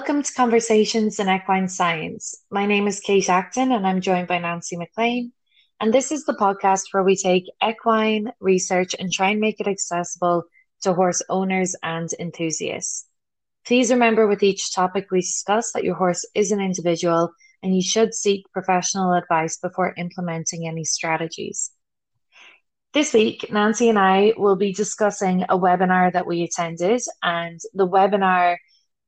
Welcome to Conversations in Equine Science. My name is Kate Acton and I'm joined by Nancy McLean. And this is the podcast where we take equine research and try and make it accessible to horse owners and enthusiasts. Please remember with each topic we discuss that your horse is an individual and you should seek professional advice before implementing any strategies. This week, Nancy and I will be discussing a webinar that we attended, and the webinar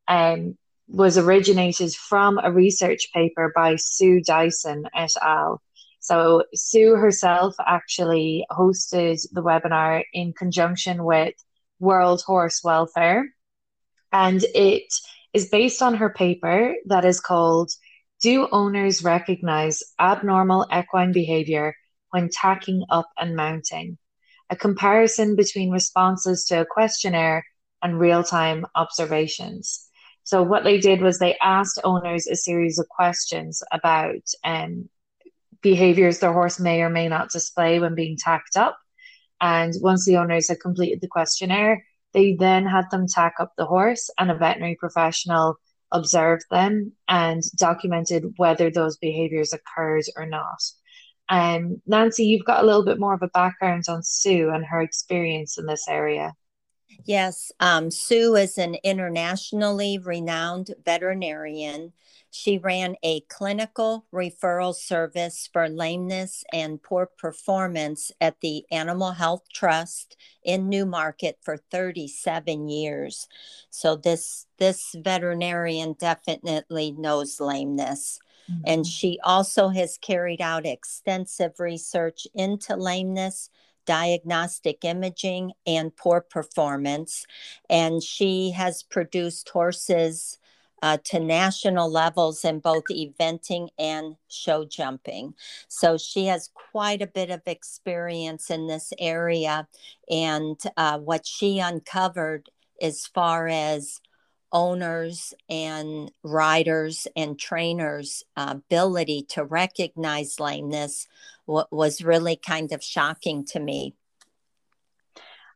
um, was originated from a research paper by Sue Dyson et al. So, Sue herself actually hosted the webinar in conjunction with World Horse Welfare, and it is based on her paper that is called Do Owners Recognize Abnormal Equine Behavior when tacking up and mounting, a comparison between responses to a questionnaire and real time observations. So, what they did was they asked owners a series of questions about um, behaviors their horse may or may not display when being tacked up. And once the owners had completed the questionnaire, they then had them tack up the horse, and a veterinary professional observed them and documented whether those behaviors occurred or not. Um, Nancy, you've got a little bit more of a background on Sue and her experience in this area. Yes, um, Sue is an internationally renowned veterinarian. She ran a clinical referral service for lameness and poor performance at the Animal Health Trust in Newmarket for 37 years. So this this veterinarian definitely knows lameness. Mm-hmm. And she also has carried out extensive research into lameness, diagnostic imaging, and poor performance. And she has produced horses uh, to national levels in both eventing and show jumping. So she has quite a bit of experience in this area. And uh, what she uncovered as far as owners and riders and trainers' ability to recognize lameness was really kind of shocking to me.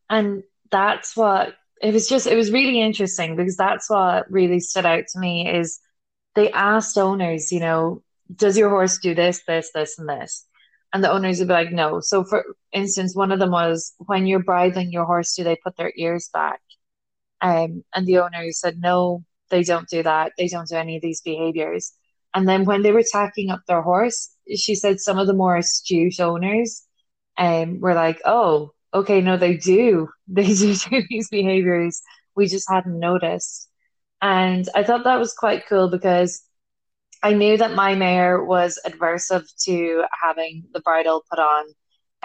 And that's what it was just, it was really interesting because that's what really stood out to me is they asked owners, you know, does your horse do this, this, this, and this? And the owners would be like, no. So, for instance, one of them was when you're bridling your horse, do they put their ears back? Um, and the owner said, no, they don't do that. They don't do any of these behaviors. And then when they were tacking up their horse, she said some of the more astute owners um, were like, oh, okay, no, they do. They do do these behaviors. We just hadn't noticed. And I thought that was quite cool because I knew that my mare was adversive to having the bridle put on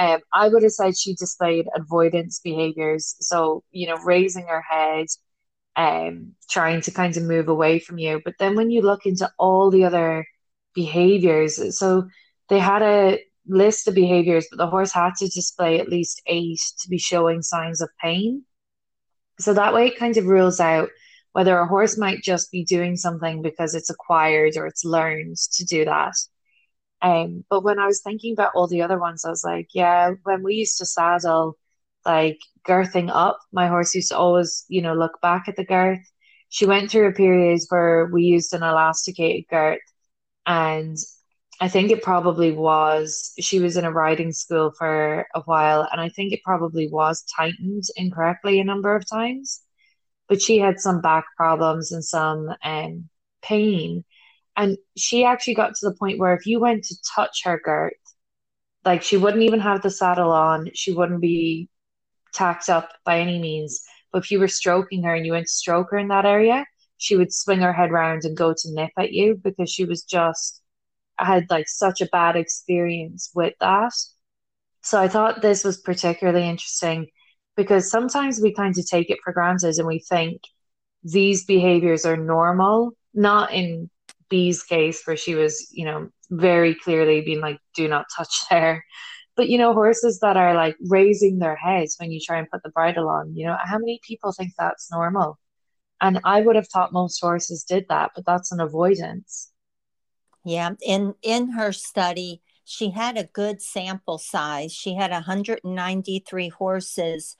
um, I would have said she displayed avoidance behaviors. So, you know, raising her head, um, trying to kind of move away from you. But then when you look into all the other behaviors, so they had a list of behaviors, but the horse had to display at least eight to be showing signs of pain. So that way it kind of rules out whether a horse might just be doing something because it's acquired or it's learned to do that. Um, but when I was thinking about all the other ones, I was like, yeah, when we used to saddle, like girthing up, my horse used to always, you know, look back at the girth. She went through a period where we used an elasticated girth, and I think it probably was, she was in a riding school for a while, and I think it probably was tightened incorrectly a number of times. But she had some back problems and some um, pain and she actually got to the point where if you went to touch her girth, like she wouldn't even have the saddle on, she wouldn't be tacked up by any means. But if you were stroking her and you went to stroke her in that area, she would swing her head round and go to nip at you because she was just I had like such a bad experience with that. So I thought this was particularly interesting because sometimes we kind of take it for granted and we think these behaviors are normal, not in B's case where she was, you know, very clearly being like, do not touch there. But you know, horses that are like raising their heads when you try and put the bridle on, you know, how many people think that's normal? And I would have thought most horses did that, but that's an avoidance. Yeah. In in her study, she had a good sample size. She had 193 horses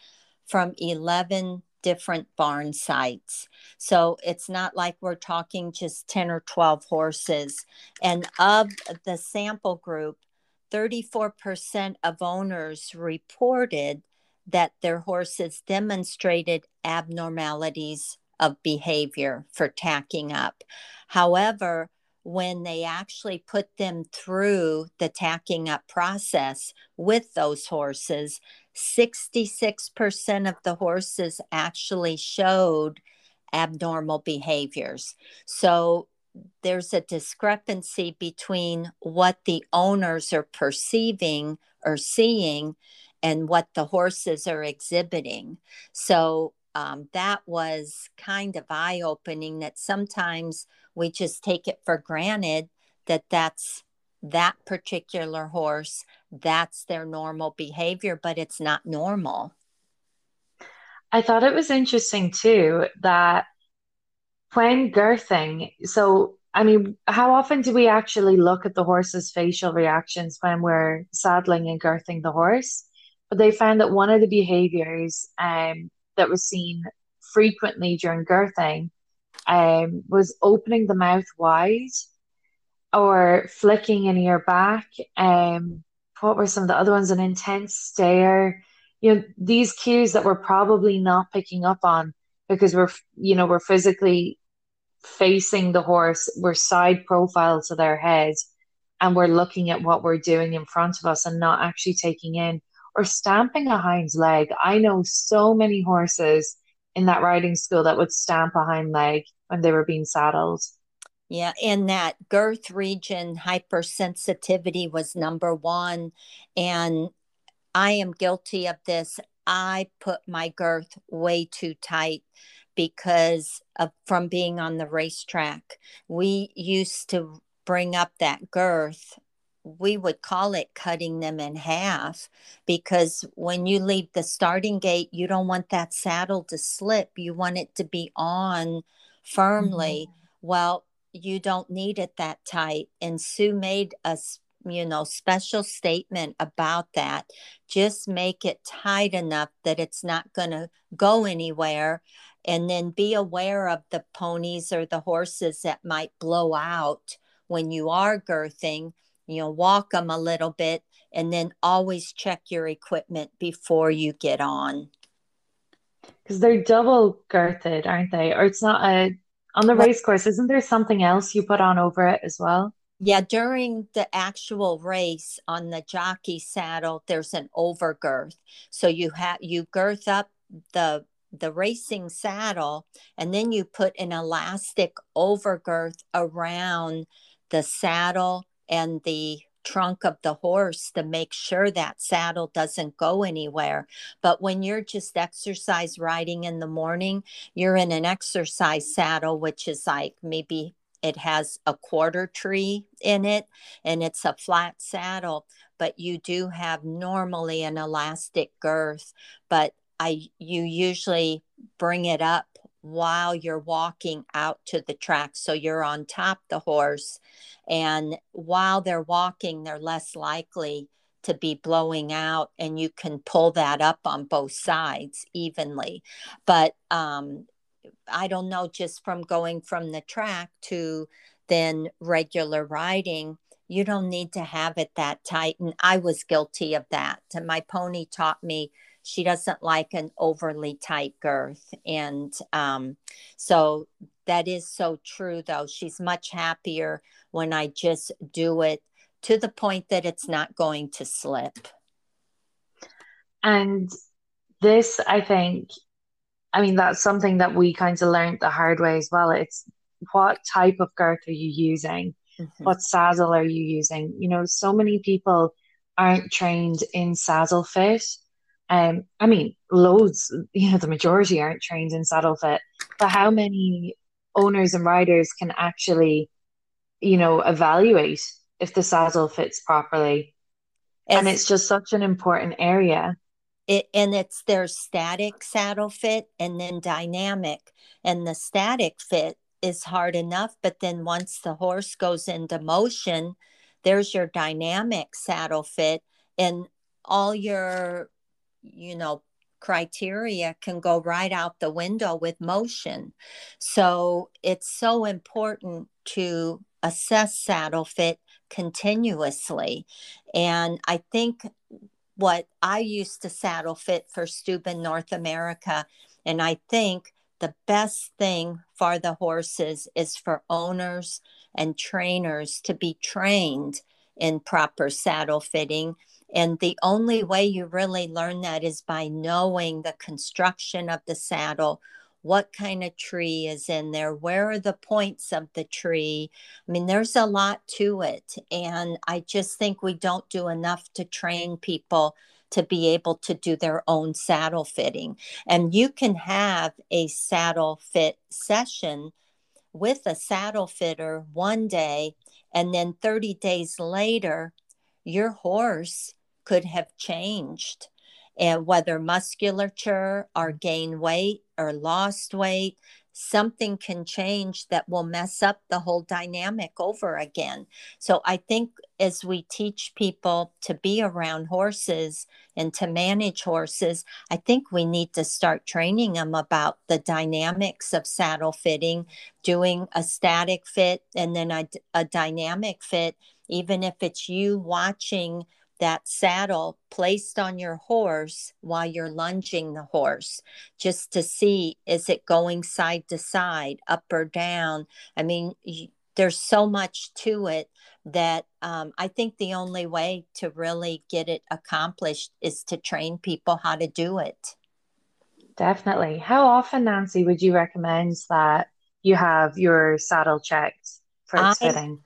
from 11 different barn sites. So it's not like we're talking just 10 or 12 horses. And of the sample group, 34% of owners reported that their horses demonstrated abnormalities of behavior for tacking up. However, when they actually put them through the tacking up process with those horses, 66% of the horses actually showed abnormal behaviors. So there's a discrepancy between what the owners are perceiving or seeing and what the horses are exhibiting. So um, that was kind of eye opening that sometimes we just take it for granted that that's that particular horse, that's their normal behavior, but it's not normal. I thought it was interesting too that when girthing, so I mean, how often do we actually look at the horse's facial reactions when we're saddling and girthing the horse? But they found that one of the behaviors um, that was seen frequently during girthing um, was opening the mouth wide or flicking an ear back. Um, what were some of the other ones? An intense stare. You know, these cues that we're probably not picking up on because we're, you know, we're physically facing the horse, we're side profile to their head, and we're looking at what we're doing in front of us and not actually taking in or stamping a hind's leg. I know so many horses in that riding school that would stamp a hind leg when they were being saddled. Yeah, and that girth region hypersensitivity was number one. And I am guilty of this. I put my girth way too tight because of from being on the racetrack. We used to bring up that girth we would call it cutting them in half because when you leave the starting gate, you don't want that saddle to slip. You want it to be on firmly. Mm-hmm. Well, you don't need it that tight. And Sue made a you know special statement about that. Just make it tight enough that it's not going to go anywhere. And then be aware of the ponies or the horses that might blow out when you are girthing you know, walk them a little bit, and then always check your equipment before you get on. Because they're double girthed, aren't they? Or it's not a on the race course. Isn't there something else you put on over it as well? Yeah, during the actual race on the jockey saddle, there's an overgirth. So you have you girth up the the racing saddle and then you put an elastic overgirth around the saddle and the trunk of the horse to make sure that saddle doesn't go anywhere. But when you're just exercise riding in the morning, you're in an exercise saddle, which is like maybe it has a quarter tree in it and it's a flat saddle, but you do have normally an elastic girth. But I you usually bring it up while you're walking out to the track. So you're on top the horse. And while they're walking, they're less likely to be blowing out, and you can pull that up on both sides evenly. But um, I don't know, just from going from the track to then regular riding, you don't need to have it that tight. And I was guilty of that. And my pony taught me she doesn't like an overly tight girth. And um, so that is so true, though. She's much happier when I just do it to the point that it's not going to slip. And this, I think, I mean, that's something that we kind of learned the hard way as well. It's what type of girth are you using? Mm-hmm. What saddle are you using? You know, so many people aren't trained in saddle fit um, I mean, loads, you know, the majority aren't trained in saddle fit, but how many owners and riders can actually, you know, evaluate if the saddle fits properly? It's, and it's just such an important area. It, and it's their static saddle fit and then dynamic. And the static fit is hard enough, but then once the horse goes into motion, there's your dynamic saddle fit and all your you know, criteria can go right out the window with motion. So it's so important to assess saddle fit continuously. And I think what I used to saddle fit for Stübben North America, and I think the best thing for the horses is for owners and trainers to be trained in proper saddle fitting and the only way you really learn that is by knowing the construction of the saddle, what kind of tree is in there, where are the points of the tree. I mean, there's a lot to it. And I just think we don't do enough to train people to be able to do their own saddle fitting. And you can have a saddle fit session with a saddle fitter one day, and then 30 days later, your horse could have changed. And whether musculature or gain weight or lost weight something can change that will mess up the whole dynamic over again. So i think as we teach people to be around horses and to manage horses i think we need to start training them about the dynamics of saddle fitting doing a static fit and then a, a dynamic fit even if it's you watching that saddle placed on your horse while you're lunging the horse just to see is it going side to side up or down? I mean you, there's so much to it that um, i think the only way to really get it accomplished is to train people how to do it. Definitely. How often nancy would you recommend that you have your saddle checked for its I, fitting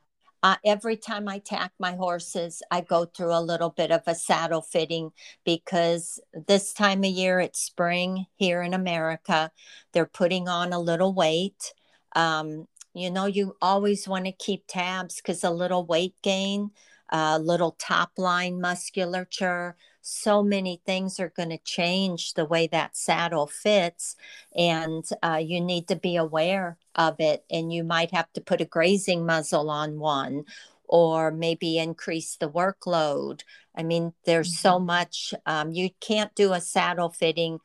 uh, every time I tack my horses, I go through a little bit of a saddle fitting because this time of year, it's spring here in America. They're putting on a little weight. Um, you know, you always want to keep tabs because a little weight gain, a little top line musculature, so many things are going to change the way that saddle fits and uh, you need to be aware of it and you might have to put a grazing muzzle on one or maybe increase the workload. I mean there's mm-hmm. so much um, you can't do a saddle fitting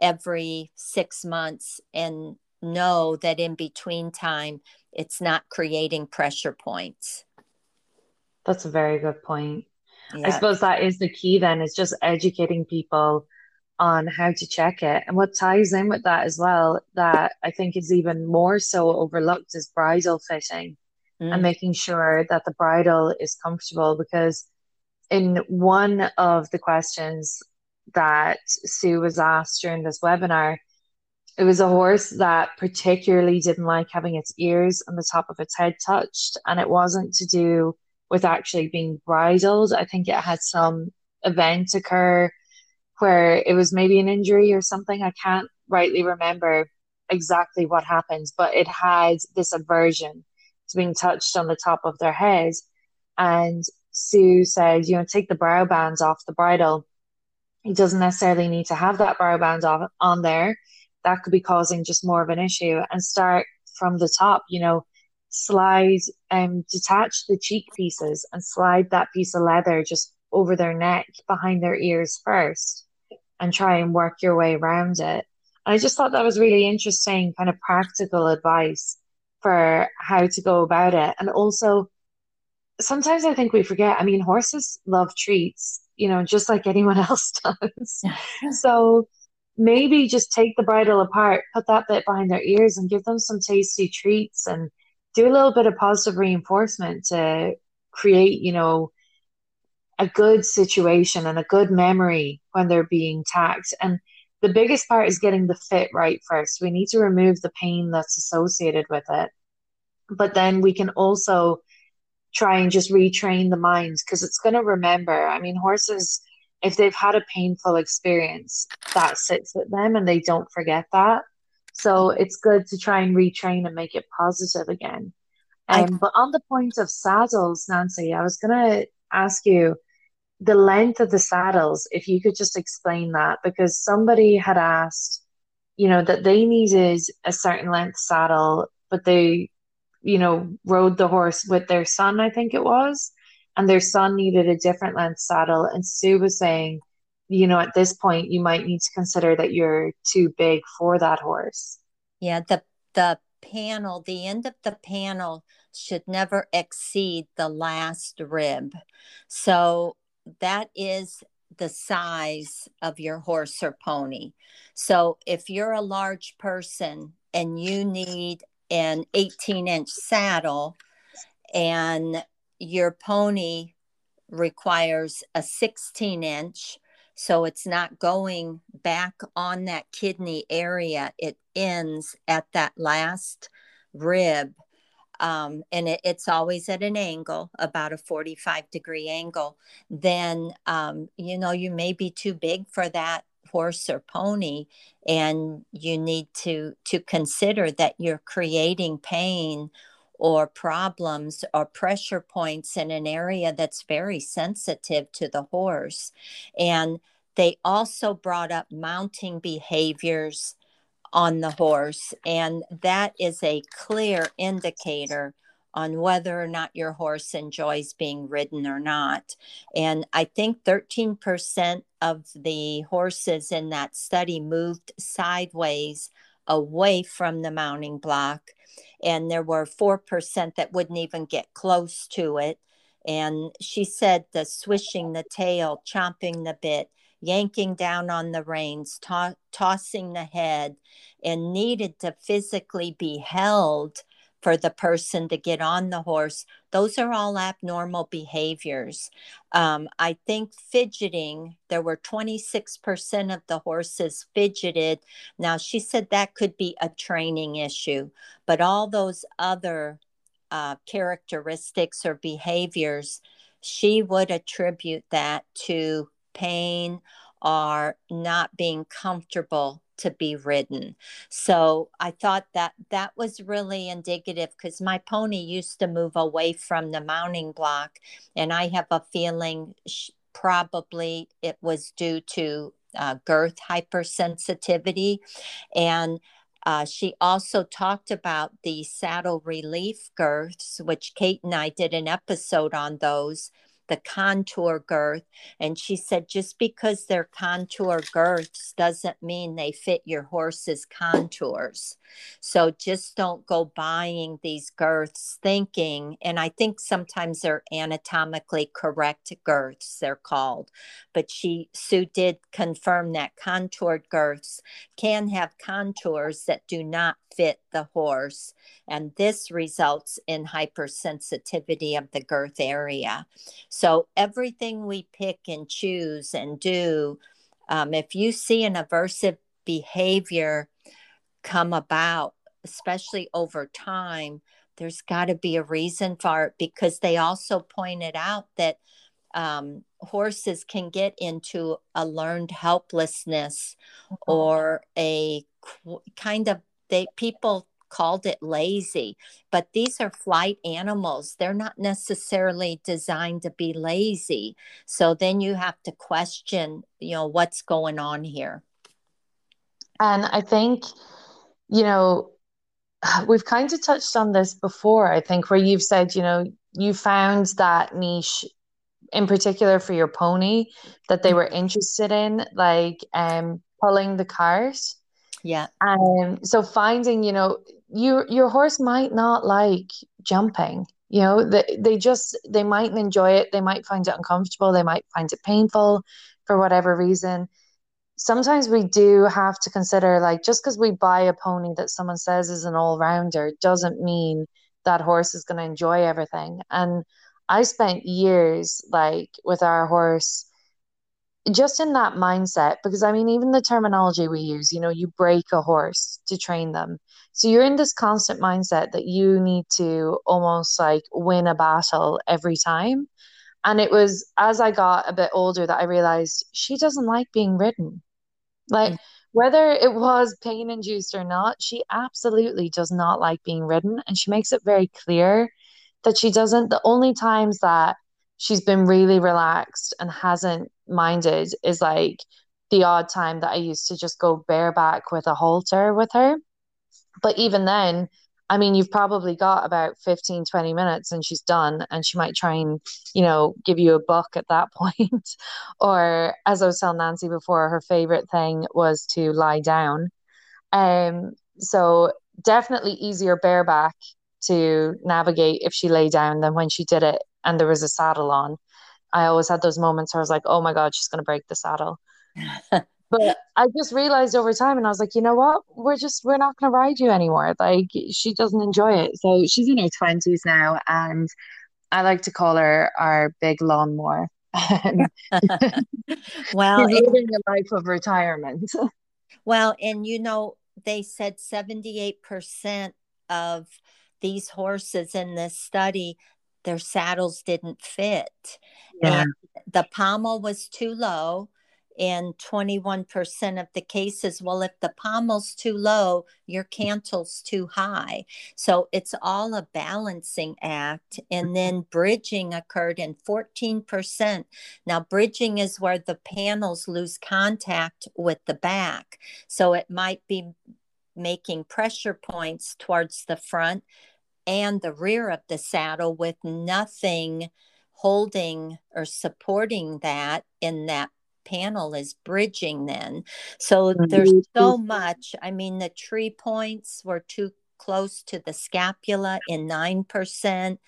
every six months and know that in between time it's not creating pressure points. That's a very good point yeah. I suppose that is the key then, is just educating people on how to check it. And what ties in with that as well, that I think is even more so overlooked is bridle fitting mm. and making sure that the bridle is comfortable because in one of the questions that Sue was asked during this webinar, it was a horse that particularly didn't like having its ears and the top of its head touched. And it wasn't to do with actually being bridled. I think it had some event occur where it was maybe an injury or something. I can't rightly remember exactly what happened, but it had this aversion to being touched on the top of their head. And Sue said, you know, take the brow bands off the bridle. He doesn't necessarily need to have that brow band off, on there. That could be causing just more of an issue and start from the top, you know, slide um detach the cheek pieces and slide that piece of leather just over their neck behind their ears first and try and work your way around it. And I just thought that was really interesting, kind of practical advice for how to go about it. And also, sometimes I think we forget. I mean, horses love treats, you know, just like anyone else does. so maybe just take the bridle apart, put that bit behind their ears, and give them some tasty treats and do a little bit of positive reinforcement to create, you know, a good situation and a good memory when they're being tagged. And the biggest part is getting the fit right first. We need to remove the pain that's associated with it. But then we can also try and just retrain the mind because it's going to remember. I mean, horses, if they've had a painful experience, that sits with them and they don't forget that. So it's good to try and retrain and make it positive again. Um, I, but on the point of saddles, Nancy, I was going to ask you the length of the saddles, if you could just explain that, because somebody had asked, you know, that they needed a certain length saddle, but they, you know, rode the horse with their son, I think it was, and their son needed a different length saddle. And Sue was saying, you know, at this point, you might need to consider that you're too big for that horse. Yeah, the the panel, the end of the panel should never exceed the last rib. So that is the size of your horse or pony. So if you're a large person and you need an 18 inch saddle and your pony requires a 16 inch, so it's not going back on that kidney area, it ends at that last rib. Um, and it, it's always at an angle, about a 45 degree angle, then, um, you know, you may be too big for that horse or pony and you need to to consider that you're creating pain or problems or pressure points in an area that's very sensitive to the horse and they also brought up mounting behaviors on the horse. And that is a clear indicator on whether or not your horse enjoys being ridden or not. And I think 13% of the horses in that study moved sideways away from the mounting block. And there were 4% that wouldn't even get close to it. And she said the swishing the tail, chomping the bit, yanking down on the reins, to- tossing the head, and needed to physically be held for the person to get on the horse. Those are all abnormal behaviors. Um, I think fidgeting, there were 26% of the horses fidgeted. Now, she said that could be a training issue, but all those other uh, characteristics or behaviors, she would attribute that to pain or not being comfortable to be ridden. So I thought that that was really indicative because my pony used to move away from the mounting block. And I have a feeling probably it was due to uh, girth hypersensitivity. And uh, she also talked about the saddle relief girths, which Kate and I did an episode on those the contour girth. And she said, just because they're contour girths doesn't mean they fit your horse's contours. So just don't go buying these girths thinking, and I think sometimes they're anatomically correct girths, they're called. But she, Sue did confirm that contoured girths can have contours that do not fit the horse. And this results in hypersensitivity of the girth area. So everything we pick and choose and do, um, if you see an aversive behavior come about, especially over time, there's got to be a reason for it because they also pointed out that um, horses can get into a learned helplessness mm-hmm. or a kind of they people called it lazy but these are flight animals. They're not necessarily designed to be lazy. So then you have to question you know what's going on here. And i think you know we've kind of touched on this before i think where you've said you know you found that niche in particular for your pony that they were interested in like um pulling the cart yeah. Um, so finding, you know, your your horse might not like jumping. You know, they, they just they mightn't enjoy it. They might find it uncomfortable. They might find it painful for whatever reason. Sometimes we do have to consider like just because we buy a pony that someone says is an all rounder doesn't mean that horse is going to enjoy everything. And I spent years like with our horse just in that mindset because i mean even the terminology we use you know you break a horse to train them. So you're in this constant mindset that you need to almost like win a battle every time. And it was as i got a bit older that i realized she doesn't like being ridden. Like mm. whether it was pain induced or not she absolutely does not like being ridden and she makes it very clear that she doesn't. The only times that she's been really relaxed and hasn't minded is like the odd time that I used to just go bareback with a halter with her. But even then, I mean, you've probably got about 15, 20 minutes and she's done, and she might try and, you know, give you a buck at that point. or, as I was telling Nancy before, her favorite thing was to lie down. Um, so definitely easier bareback to navigate if she lay down than when she did it and there was a saddle on. I always had those moments where I was like, oh my God, she's going to break the saddle. but I just realized over time, and I was like, you know what? We're just, we're not going to ride you anymore. Like, she doesn't enjoy it. So she's in her 20s now, and I like to call her our big lawnmower. well, she's living a life of retirement. well, and you know, they said 78% of these horses in this study their saddles didn't fit. Yeah. and the pommel was too low in 21% of the cases well if the pommel's too low your cantle's too high. So it's all a balancing act and then bridging occurred in 14% now bridging is where the panels lose contact with the back so it might be making pressure points towards the front and the rear of the saddle with nothing holding or supporting that in that panel is bridging then. So there's mm-hmm. so much. I mean the tree points were too close to the scapula in 9%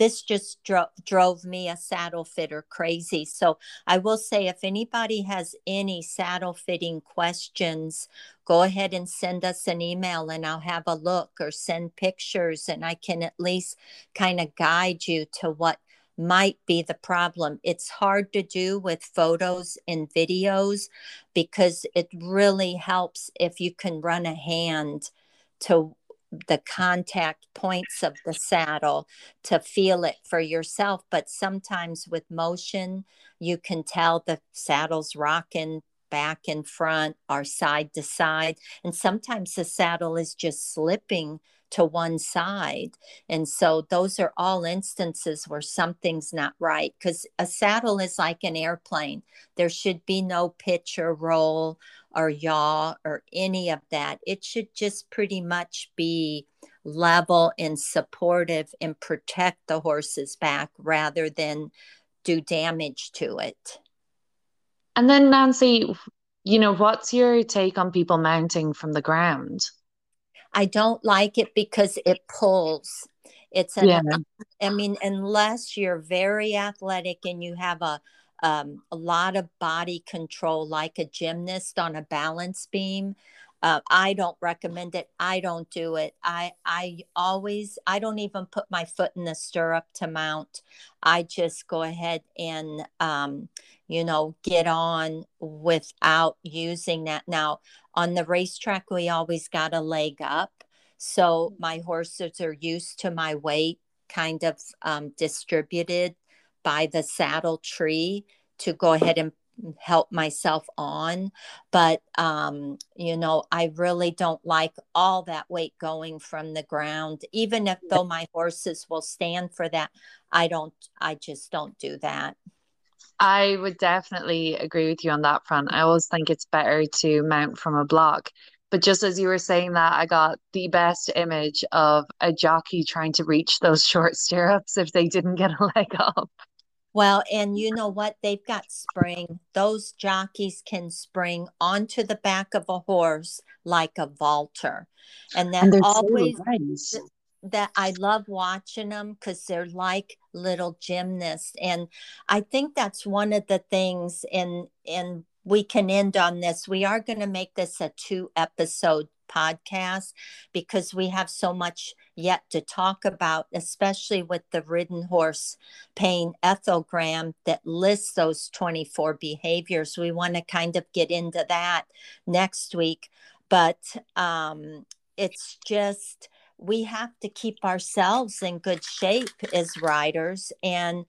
this just dro- drove me a saddle fitter crazy so i will say if anybody has any saddle fitting questions go ahead and send us an email and i'll have a look or send pictures and i can at least kind of guide you to what might be the problem. It's hard to do with photos and videos because it really helps if you can run a hand to the contact points of the saddle to feel it for yourself. But sometimes with motion, you can tell the saddle's rocking back and front or side to side. And sometimes the saddle is just slipping to one side. And so those are all instances where something's not right because a saddle is like an airplane. There should be no pitch or roll or yaw or any of that. It should just pretty much be level and supportive and protect the horse's back rather than do damage to it. And then, Nancy, you know, what's your take on people mounting from the ground? I don't like it because it pulls. It's an, yeah. I mean, unless you're very athletic and you have a um, a lot of body control, like a gymnast on a balance beam, uh, I don't recommend it. I don't do it. I I always I don't even put my foot in the stirrup to mount. I just go ahead and um, you know get on without using that. Now on the racetrack, we always got a leg up, so my horses are used to my weight kind of um, distributed by the saddle tree to go ahead and help myself on but um you know i really don't like all that weight going from the ground. Even if though my horses will stand for that i don't i just don't do that. I would definitely agree with you on that front. I always think it's better to mount from a block but just as you were saying that i got the best image of a jockey trying to reach those short stirrups if they didn't get a leg up well, and you know what? They've got spring. Those jockeys can spring onto the back of a horse like a vaulter. And that and always so nice. that I love watching them because they're like little gymnasts. And I think that's one of the things in in we can end on this. We are going to make this a two episode podcast because we have so much yet to talk about, especially with the ridden horse pain ethogram that lists those 24 behaviors. We want to kind of get into that next week. But um, it's just, we have to keep ourselves in good shape as riders. And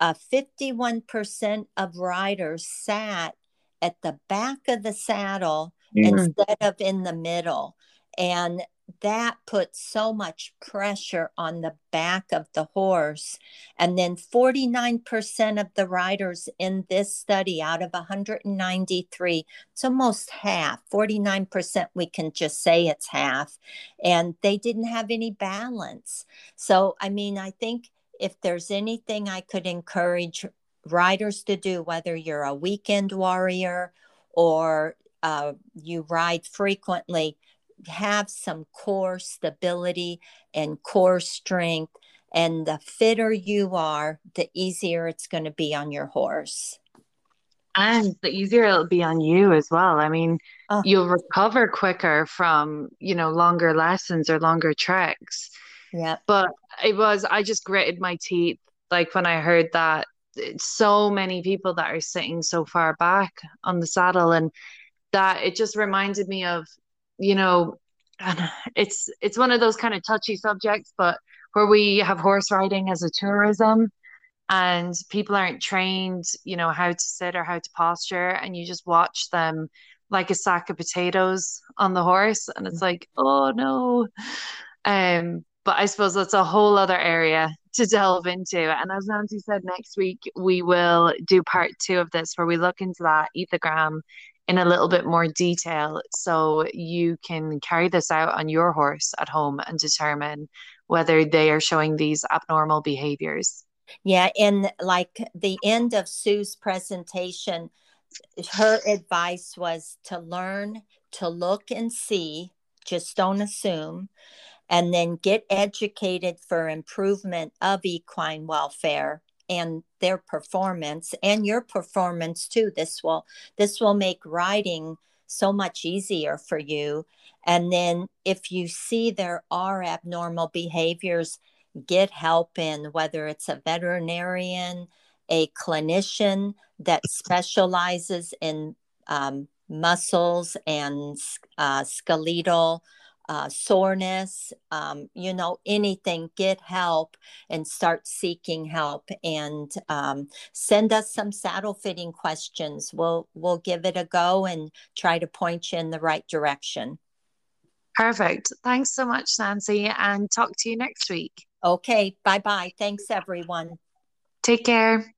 uh, 51% of riders sat at the back of the saddle mm-hmm. instead of in the middle. And that puts so much pressure on the back of the horse. And then 49% of the riders in this study out of 193, it's almost half, 49%, we can just say it's half. And they didn't have any balance. So, I mean, I think if there's anything I could encourage riders to do, whether you're a weekend warrior or uh, you ride frequently, have some core stability and core strength. And the fitter you are, the easier it's going to be on your horse. And the easier it'll be on you as well. I mean, oh. you'll recover quicker from, you know, longer lessons or longer treks. Yeah. But it was, I just gritted my teeth like when I heard that so many people that are sitting so far back on the saddle and that it just reminded me of you know, it's it's one of those kind of touchy subjects, but where we have horse riding as a tourism and people aren't trained, you know, how to sit or how to posture, and you just watch them like a sack of potatoes on the horse, and it's like, oh no. Um, but I suppose that's a whole other area to delve into. And as Nancy said, next week we will do part two of this where we look into that ethogram in a little bit more detail so you can carry this out on your horse at home and determine whether they are showing these abnormal behaviors. Yeah, in like the end of Sue's presentation, her advice was to learn to look and see, just don't assume, and then get educated for improvement of equine welfare and their performance and your performance too. This will this will make riding so much easier for you. And then if you see there are abnormal behaviors get help in whether it's a veterinarian a clinician that specializes in um, muscles and uh, skeletal uh, soreness, um, you know, anything, get help and start seeking help and um, send us some saddle fitting questions. We'll we'll give it a go and try to point you in the right direction. Perfect. Thanks so much, Nancy, and talk to you next week. Okay. Bye bye. Thanks, everyone. Take care.